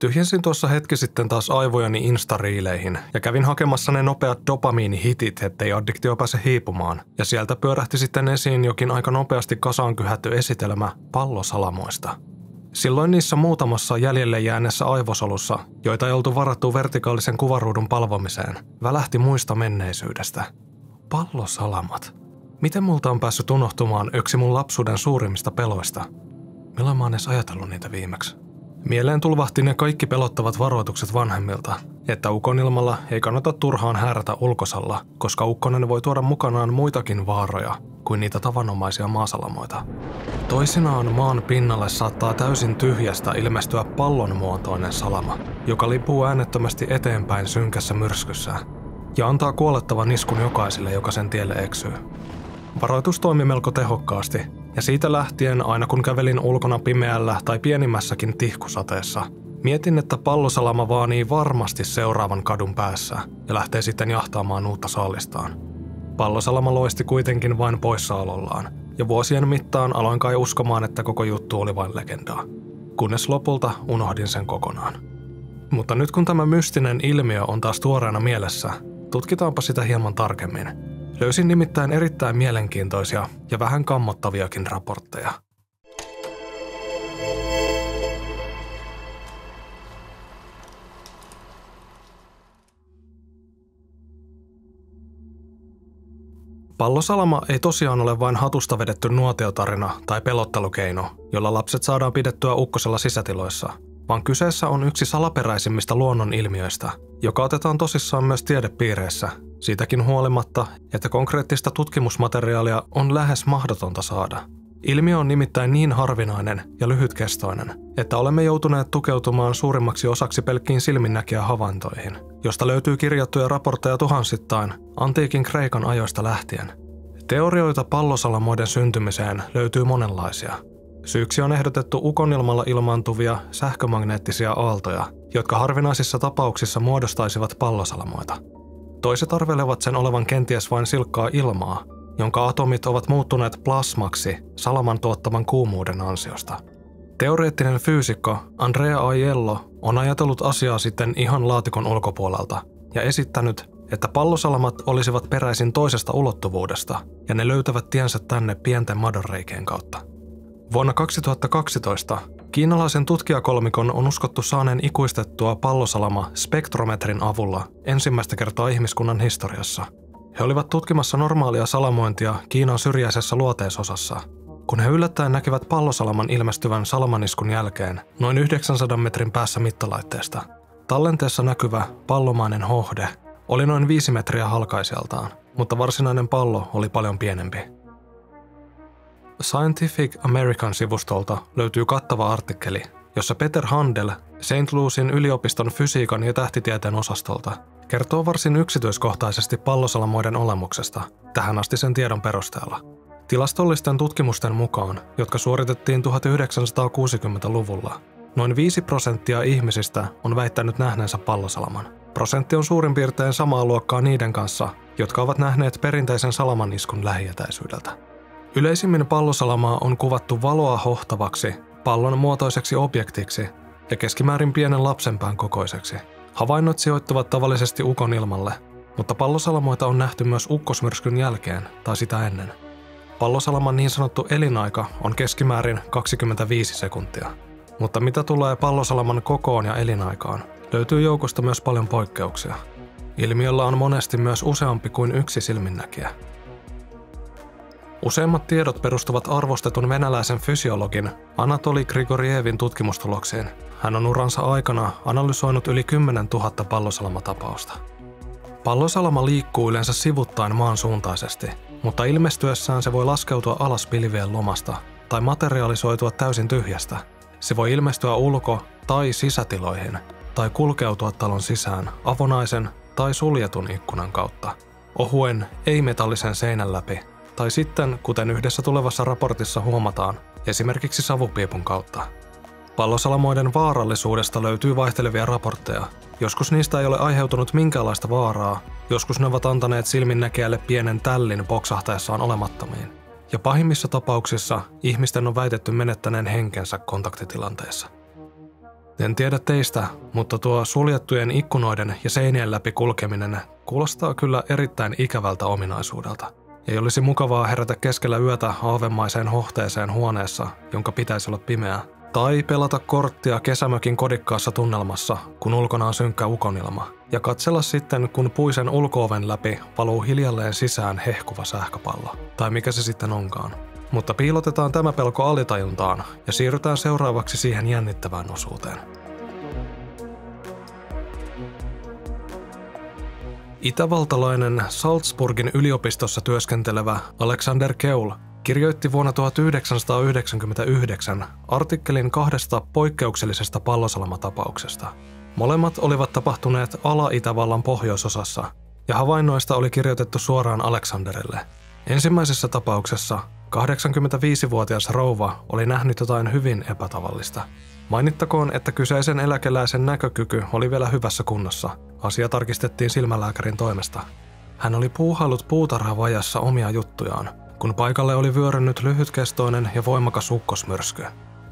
Tyhjensin tuossa hetki sitten taas aivojani instariileihin ja kävin hakemassa ne nopeat dopamiinihitit, ettei addiktio pääse hiipumaan. Ja sieltä pyörähti sitten esiin jokin aika nopeasti kasaan kyhätty esitelmä pallosalamoista. Silloin niissä muutamassa jäljelle jääneessä aivosolussa, joita ei oltu varattu vertikaalisen kuvaruudun palvomiseen, välähti muista menneisyydestä. Pallosalamat. Miten multa on päässyt unohtumaan yksi mun lapsuuden suurimmista peloista? Milloin mä oon edes ajatellut niitä viimeksi? Mieleen tulvahti ne kaikki pelottavat varoitukset vanhemmilta, että ukonilmalla ei kannata turhaan häärätä ulkosalla, koska ukkonen voi tuoda mukanaan muitakin vaaroja kuin niitä tavanomaisia maasalamoita. Toisinaan maan pinnalle saattaa täysin tyhjästä ilmestyä pallon muotoinen salama, joka lipuu äänettömästi eteenpäin synkässä myrskyssä ja antaa kuolettavan iskun jokaiselle, joka sen tielle eksyy. Varoitus toimi melko tehokkaasti, ja siitä lähtien aina kun kävelin ulkona pimeällä tai pienimmässäkin tihkusateessa, mietin, että pallosalama vaanii varmasti seuraavan kadun päässä ja lähtee sitten jahtaamaan uutta saalistaan. Pallosalama loisti kuitenkin vain poissaolollaan, ja vuosien mittaan aloin kai uskomaan, että koko juttu oli vain legendaa. Kunnes lopulta unohdin sen kokonaan. Mutta nyt kun tämä mystinen ilmiö on taas tuoreena mielessä, tutkitaanpa sitä hieman tarkemmin – Löysin nimittäin erittäin mielenkiintoisia ja vähän kammottaviakin raportteja. Pallosalama ei tosiaan ole vain hatusta vedetty nuotiotarina tai pelottelukeino, jolla lapset saadaan pidettyä ukkosella sisätiloissa, vaan kyseessä on yksi salaperäisimmistä luonnon ilmiöistä, joka otetaan tosissaan myös tiedepiireissä Siitäkin huolimatta, että konkreettista tutkimusmateriaalia on lähes mahdotonta saada. Ilmiö on nimittäin niin harvinainen ja lyhytkestoinen, että olemme joutuneet tukeutumaan suurimmaksi osaksi pelkkiin silminnäkiä havaintoihin, josta löytyy kirjattuja raportteja tuhansittain antiikin Kreikan ajoista lähtien. Teorioita pallosalamoiden syntymiseen löytyy monenlaisia. Syyksi on ehdotettu ukonilmalla ilmaantuvia sähkömagneettisia aaltoja, jotka harvinaisissa tapauksissa muodostaisivat pallosalamoita – Toiset arvelevat sen olevan kenties vain silkkaa ilmaa, jonka atomit ovat muuttuneet plasmaksi salaman tuottaman kuumuuden ansiosta. Teoreettinen fyysikko Andrea Aiello on ajatellut asiaa sitten ihan laatikon ulkopuolelta ja esittänyt, että pallosalamat olisivat peräisin toisesta ulottuvuudesta ja ne löytävät tiensä tänne pienten madonreikien kautta. Vuonna 2012 Kiinalaisen tutkijakolmikon on uskottu saaneen ikuistettua pallosalama spektrometrin avulla ensimmäistä kertaa ihmiskunnan historiassa. He olivat tutkimassa normaalia salamointia Kiinan syrjäisessä luoteisosassa, kun he yllättäen näkivät pallosalaman ilmestyvän salamaniskun jälkeen noin 900 metrin päässä mittalaitteesta. Tallenteessa näkyvä pallomainen hohde oli noin 5 metriä halkaiseltaan, mutta varsinainen pallo oli paljon pienempi. Scientific American-sivustolta löytyy kattava artikkeli, jossa Peter Handel St. Louisin yliopiston fysiikan ja tähtitieteen osastolta kertoo varsin yksityiskohtaisesti pallosalamoiden olemuksesta tähän asti sen tiedon perusteella. Tilastollisten tutkimusten mukaan, jotka suoritettiin 1960-luvulla, noin 5 prosenttia ihmisistä on väittänyt nähneensä pallosalaman. Prosentti on suurin piirtein samaa luokkaa niiden kanssa, jotka ovat nähneet perinteisen salamaniskun lähietäisyydeltä. Yleisimmin pallosalamaa on kuvattu valoa hohtavaksi, pallon muotoiseksi objektiksi ja keskimäärin pienen lapsenpään kokoiseksi. Havainnot sijoittuvat tavallisesti ukon ilmalle, mutta pallosalamoita on nähty myös ukkosmyrskyn jälkeen tai sitä ennen. Pallosalaman niin sanottu elinaika on keskimäärin 25 sekuntia. Mutta mitä tulee pallosalaman kokoon ja elinaikaan, löytyy joukosta myös paljon poikkeuksia. Ilmiöllä on monesti myös useampi kuin yksi silminnäkijä – Useimmat tiedot perustuvat arvostetun venäläisen fysiologin Anatoli Grigorievin tutkimustuloksiin. Hän on uransa aikana analysoinut yli 10 000 pallosalamatapausta. Pallosalama liikkuu yleensä sivuttain maan suuntaisesti, mutta ilmestyessään se voi laskeutua alas pilvien lomasta tai materialisoitua täysin tyhjästä. Se voi ilmestyä ulko- tai sisätiloihin tai kulkeutua talon sisään avonaisen tai suljetun ikkunan kautta, ohuen ei-metallisen seinän läpi tai sitten, kuten yhdessä tulevassa raportissa huomataan, esimerkiksi savupiipun kautta. Pallosalamoiden vaarallisuudesta löytyy vaihtelevia raportteja. Joskus niistä ei ole aiheutunut minkäänlaista vaaraa, joskus ne ovat antaneet silminnäkijälle pienen tällin poksahtaessaan olemattomiin. Ja pahimmissa tapauksissa ihmisten on väitetty menettäneen henkensä kontaktitilanteessa. En tiedä teistä, mutta tuo suljettujen ikkunoiden ja seinien läpi kulkeminen kuulostaa kyllä erittäin ikävältä ominaisuudelta. Ei olisi mukavaa herätä keskellä yötä aavemaiseen hohteeseen huoneessa, jonka pitäisi olla pimeä, tai pelata korttia kesämökin kodikkaassa tunnelmassa, kun ulkona on synkkä ukonilma, ja katsella sitten, kun puisen ulkooven läpi valuu hiljalleen sisään hehkuva sähköpallo, tai mikä se sitten onkaan. Mutta piilotetaan tämä pelko alitajuntaan ja siirrytään seuraavaksi siihen jännittävään osuuteen. Itävaltalainen Salzburgin yliopistossa työskentelevä Alexander Keul kirjoitti vuonna 1999 artikkelin kahdesta poikkeuksellisesta pallosalamatapauksesta. Molemmat olivat tapahtuneet Ala-Itävallan pohjoisosassa, ja havainnoista oli kirjoitettu suoraan Alexanderille. Ensimmäisessä tapauksessa 85-vuotias rouva oli nähnyt jotain hyvin epätavallista. Mainittakoon, että kyseisen eläkeläisen näkökyky oli vielä hyvässä kunnossa. Asia tarkistettiin silmälääkärin toimesta. Hän oli puuhailut puutarhavajassa omia juttujaan, kun paikalle oli vyörynyt lyhytkestoinen ja voimakas ukkosmyrsky.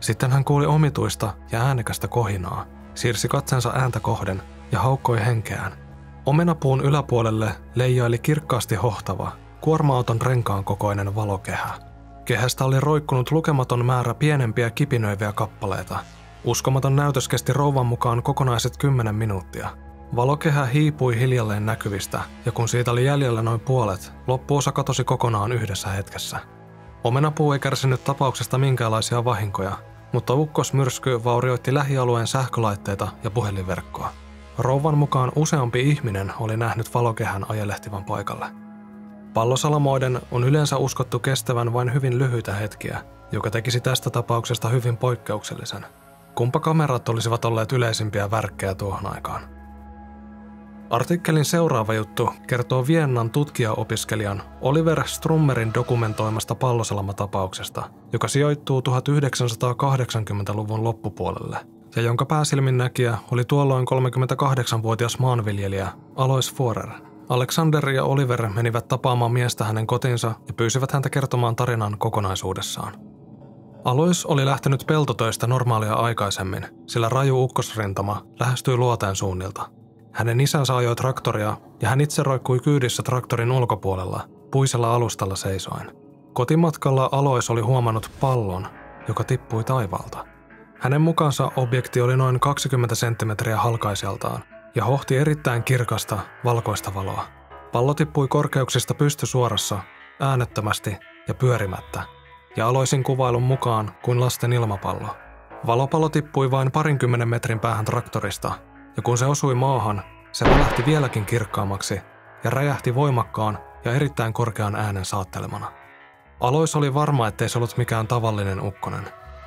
Sitten hän kuuli omituista ja äänekästä kohinaa, siirsi katsensa ääntä kohden ja haukkoi henkeään. Omenapuun yläpuolelle leijaili kirkkaasti hohtava, kuorma-auton renkaan kokoinen valokehä. Kehästä oli roikkunut lukematon määrä pienempiä kipinöiviä kappaleita. Uskomaton näytös kesti rouvan mukaan kokonaiset kymmenen minuuttia. Valokehä hiipui hiljalleen näkyvistä, ja kun siitä oli jäljellä noin puolet, loppuosa katosi kokonaan yhdessä hetkessä. Omenapuu ei kärsinyt tapauksesta minkäänlaisia vahinkoja, mutta ukkosmyrsky vaurioitti lähialueen sähkölaitteita ja puhelinverkkoa. Rouvan mukaan useampi ihminen oli nähnyt valokehän ajelehtivan paikalle. Pallosalamoiden on yleensä uskottu kestävän vain hyvin lyhyitä hetkiä, joka tekisi tästä tapauksesta hyvin poikkeuksellisen. Kumpa kamerat olisivat olleet yleisimpiä värkkejä tuohon aikaan. Artikkelin seuraava juttu kertoo Viennan tutkijaopiskelijan Oliver Strummerin dokumentoimasta pallosalamatapauksesta, joka sijoittuu 1980-luvun loppupuolelle ja jonka pääsilmin näkijä oli tuolloin 38-vuotias maanviljelijä Alois Forer – Alexander ja Oliver menivät tapaamaan miestä hänen kotinsa ja pyysivät häntä kertomaan tarinan kokonaisuudessaan. Alois oli lähtenyt peltotöistä normaalia aikaisemmin, sillä raju ukkosrintama lähestyi luoteen suunnilta. Hänen isänsä ajoi traktoria ja hän itse roikkui kyydissä traktorin ulkopuolella, puisella alustalla seisoen. Kotimatkalla Alois oli huomannut pallon, joka tippui taivaalta. Hänen mukaansa objekti oli noin 20 senttimetriä halkaiseltaan ja hohti erittäin kirkasta, valkoista valoa. Pallo tippui korkeuksista pystysuorassa, äänettömästi ja pyörimättä, ja aloisin kuvailun mukaan kuin lasten ilmapallo. Valopallo tippui vain parinkymmenen metrin päähän traktorista, ja kun se osui maahan, se välähti vieläkin kirkkaammaksi ja räjähti voimakkaan ja erittäin korkean äänen saattelemana. Alois oli varma, ettei se ollut mikään tavallinen ukkonen.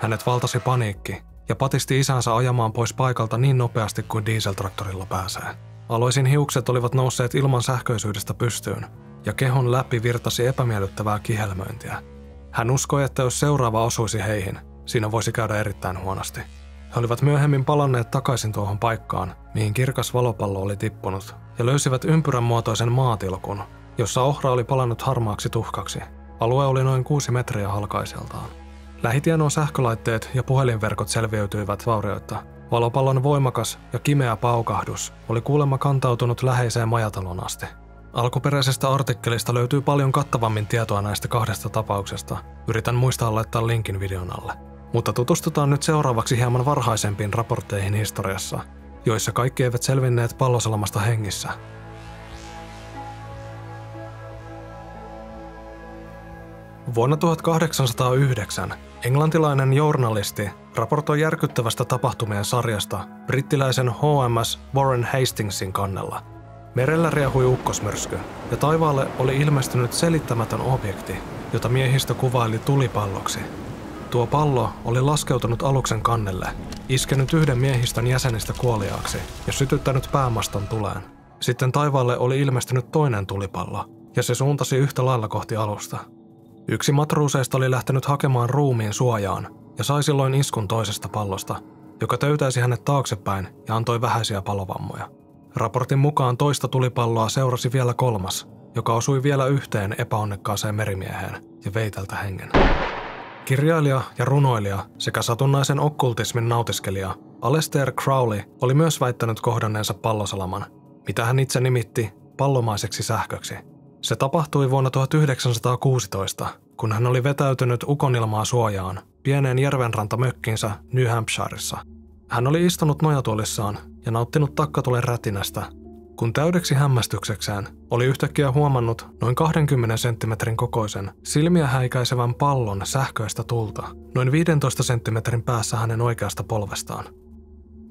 Hänet valtasi paniikki ja patisti isänsä ajamaan pois paikalta niin nopeasti kuin dieseltraktorilla pääsee. Aloisin hiukset olivat nousseet ilman sähköisyydestä pystyyn, ja kehon läpi virtasi epämiellyttävää kihelmöintiä. Hän uskoi, että jos seuraava osuisi heihin, siinä voisi käydä erittäin huonosti. He olivat myöhemmin palanneet takaisin tuohon paikkaan, mihin kirkas valopallo oli tippunut, ja löysivät ympyrän muotoisen maatilkun, jossa ohra oli palannut harmaaksi tuhkaksi. Alue oli noin kuusi metriä halkaiseltaan. Lähitienoon sähkölaitteet ja puhelinverkot selviytyivät vaurioitta. Valopallon voimakas ja kimeä paukahdus oli kuulemma kantautunut läheiseen majatalon asti. Alkuperäisestä artikkelista löytyy paljon kattavammin tietoa näistä kahdesta tapauksesta. Yritän muistaa laittaa linkin videon alle. Mutta tutustutaan nyt seuraavaksi hieman varhaisempiin raportteihin historiassa, joissa kaikki eivät selvinneet pallosalamasta hengissä, Vuonna 1809 englantilainen journalisti raportoi järkyttävästä tapahtumien sarjasta brittiläisen HMS Warren Hastingsin kannella. Merellä riehui ukkosmyrsky ja taivaalle oli ilmestynyt selittämätön objekti, jota miehistö kuvaili tulipalloksi. Tuo pallo oli laskeutunut aluksen kannelle, iskenyt yhden miehistön jäsenistä kuoliaaksi ja sytyttänyt päämaston tuleen. Sitten taivaalle oli ilmestynyt toinen tulipallo, ja se suuntasi yhtä lailla kohti alusta – Yksi matruuseista oli lähtenyt hakemaan ruumiin suojaan ja sai silloin iskun toisesta pallosta, joka töytäisi hänet taaksepäin ja antoi vähäisiä palovammoja. Raportin mukaan toista tulipalloa seurasi vielä kolmas, joka osui vielä yhteen epäonnekkaaseen merimieheen ja vei tältä hengen. Kirjailija ja runoilija sekä satunnaisen okkultismin nautiskelija Alester Crowley oli myös väittänyt kohdanneensa pallosalaman, mitä hän itse nimitti pallomaiseksi sähköksi. Se tapahtui vuonna 1916, kun hän oli vetäytynyt ukonilmaa suojaan pieneen järvenrantamökkinsä New Hampshireissa. Hän oli istunut nojatuolissaan ja nauttinut takkatulen rätinästä, kun täydeksi hämmästyksekseen oli yhtäkkiä huomannut noin 20 senttimetrin kokoisen silmiä häikäisevän pallon sähköistä tulta noin 15 senttimetrin päässä hänen oikeasta polvestaan.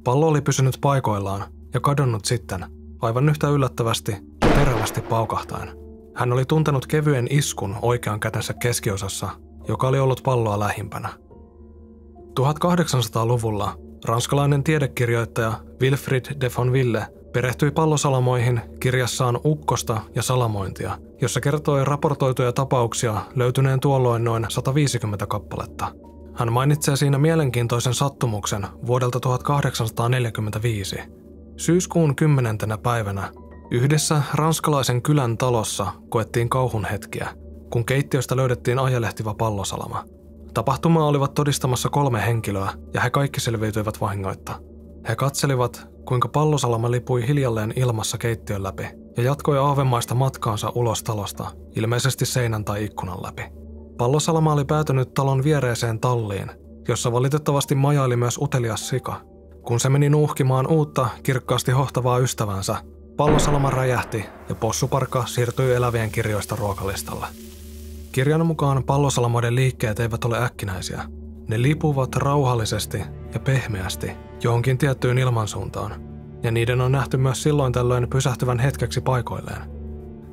Pallo oli pysynyt paikoillaan ja kadonnut sitten, aivan yhtä yllättävästi ja terävästi paukahtaen. Hän oli tuntenut kevyen iskun oikean kätensä keskiosassa, joka oli ollut palloa lähimpänä. 1800-luvulla ranskalainen tiedekirjoittaja Wilfrid de Fonville perehtyi pallosalamoihin kirjassaan Ukkosta ja salamointia, jossa kertoi raportoituja tapauksia löytyneen tuolloin noin 150 kappaletta. Hän mainitsee siinä mielenkiintoisen sattumuksen vuodelta 1845. Syyskuun 10. päivänä yhdessä ranskalaisen kylän talossa koettiin kauhun hetkiä, kun keittiöstä löydettiin ajelehtiva pallosalama. Tapahtumaa olivat todistamassa kolme henkilöä ja he kaikki selviytyivät vahingoitta. He katselivat, kuinka pallosalama lipui hiljalleen ilmassa keittiön läpi ja jatkoi aavemaista matkaansa ulos talosta, ilmeisesti seinän tai ikkunan läpi. Pallosalama oli päätynyt talon viereeseen talliin, jossa valitettavasti majaili myös utelias sika. Kun se meni nuuhkimaan uutta, kirkkaasti hohtavaa ystävänsä, pallosalama räjähti ja possuparka siirtyi elävien kirjoista ruokalistalle. Kirjan mukaan pallosalamoiden liikkeet eivät ole äkkinäisiä. Ne lipuvat rauhallisesti ja pehmeästi johonkin tiettyyn ilmansuuntaan, ja niiden on nähty myös silloin tällöin pysähtyvän hetkeksi paikoilleen.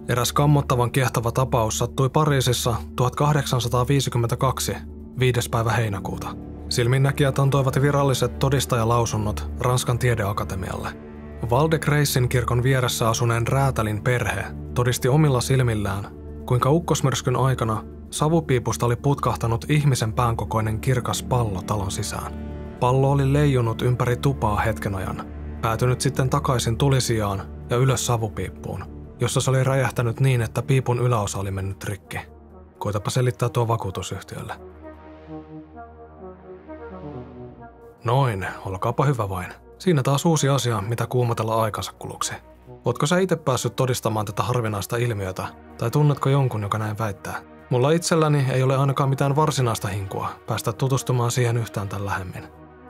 Eräs kammottavan kiehtova tapaus sattui Pariisissa 1852, 5. päivä heinäkuuta. Silminnäkijät antoivat viralliset todistajalausunnot Ranskan tiedeakatemialle. Valde Gracein kirkon vieressä asuneen räätälin perhe todisti omilla silmillään, kuinka ukkosmyrskyn aikana savupiipusta oli putkahtanut ihmisen päänkokoinen kirkas pallo talon sisään. Pallo oli leijunut ympäri tupaa hetken ajan, päätynyt sitten takaisin tulisijaan ja ylös savupiippuun, jossa se oli räjähtänyt niin, että piipun yläosa oli mennyt rikki. Koitapa selittää tuo vakuutusyhtiölle. Noin, olkaapa hyvä vain. Siinä taas uusi asia, mitä kuumotella aikansa kuluksi. Ootko sä itse päässyt todistamaan tätä harvinaista ilmiötä, tai tunnetko jonkun, joka näin väittää? Mulla itselläni ei ole ainakaan mitään varsinaista hinkua päästä tutustumaan siihen yhtään tämän lähemmin.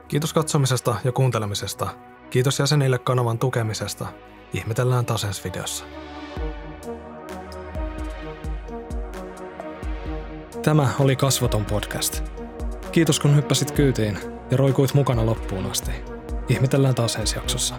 Kiitos katsomisesta ja kuuntelemisesta. Kiitos jäsenille kanavan tukemisesta. Ihmetellään taas ensi videossa. Tämä oli Kasvoton podcast. Kiitos kun hyppäsit kyytiin ja roikuit mukana loppuun asti. Ihmetellään taas ensi jaksossa.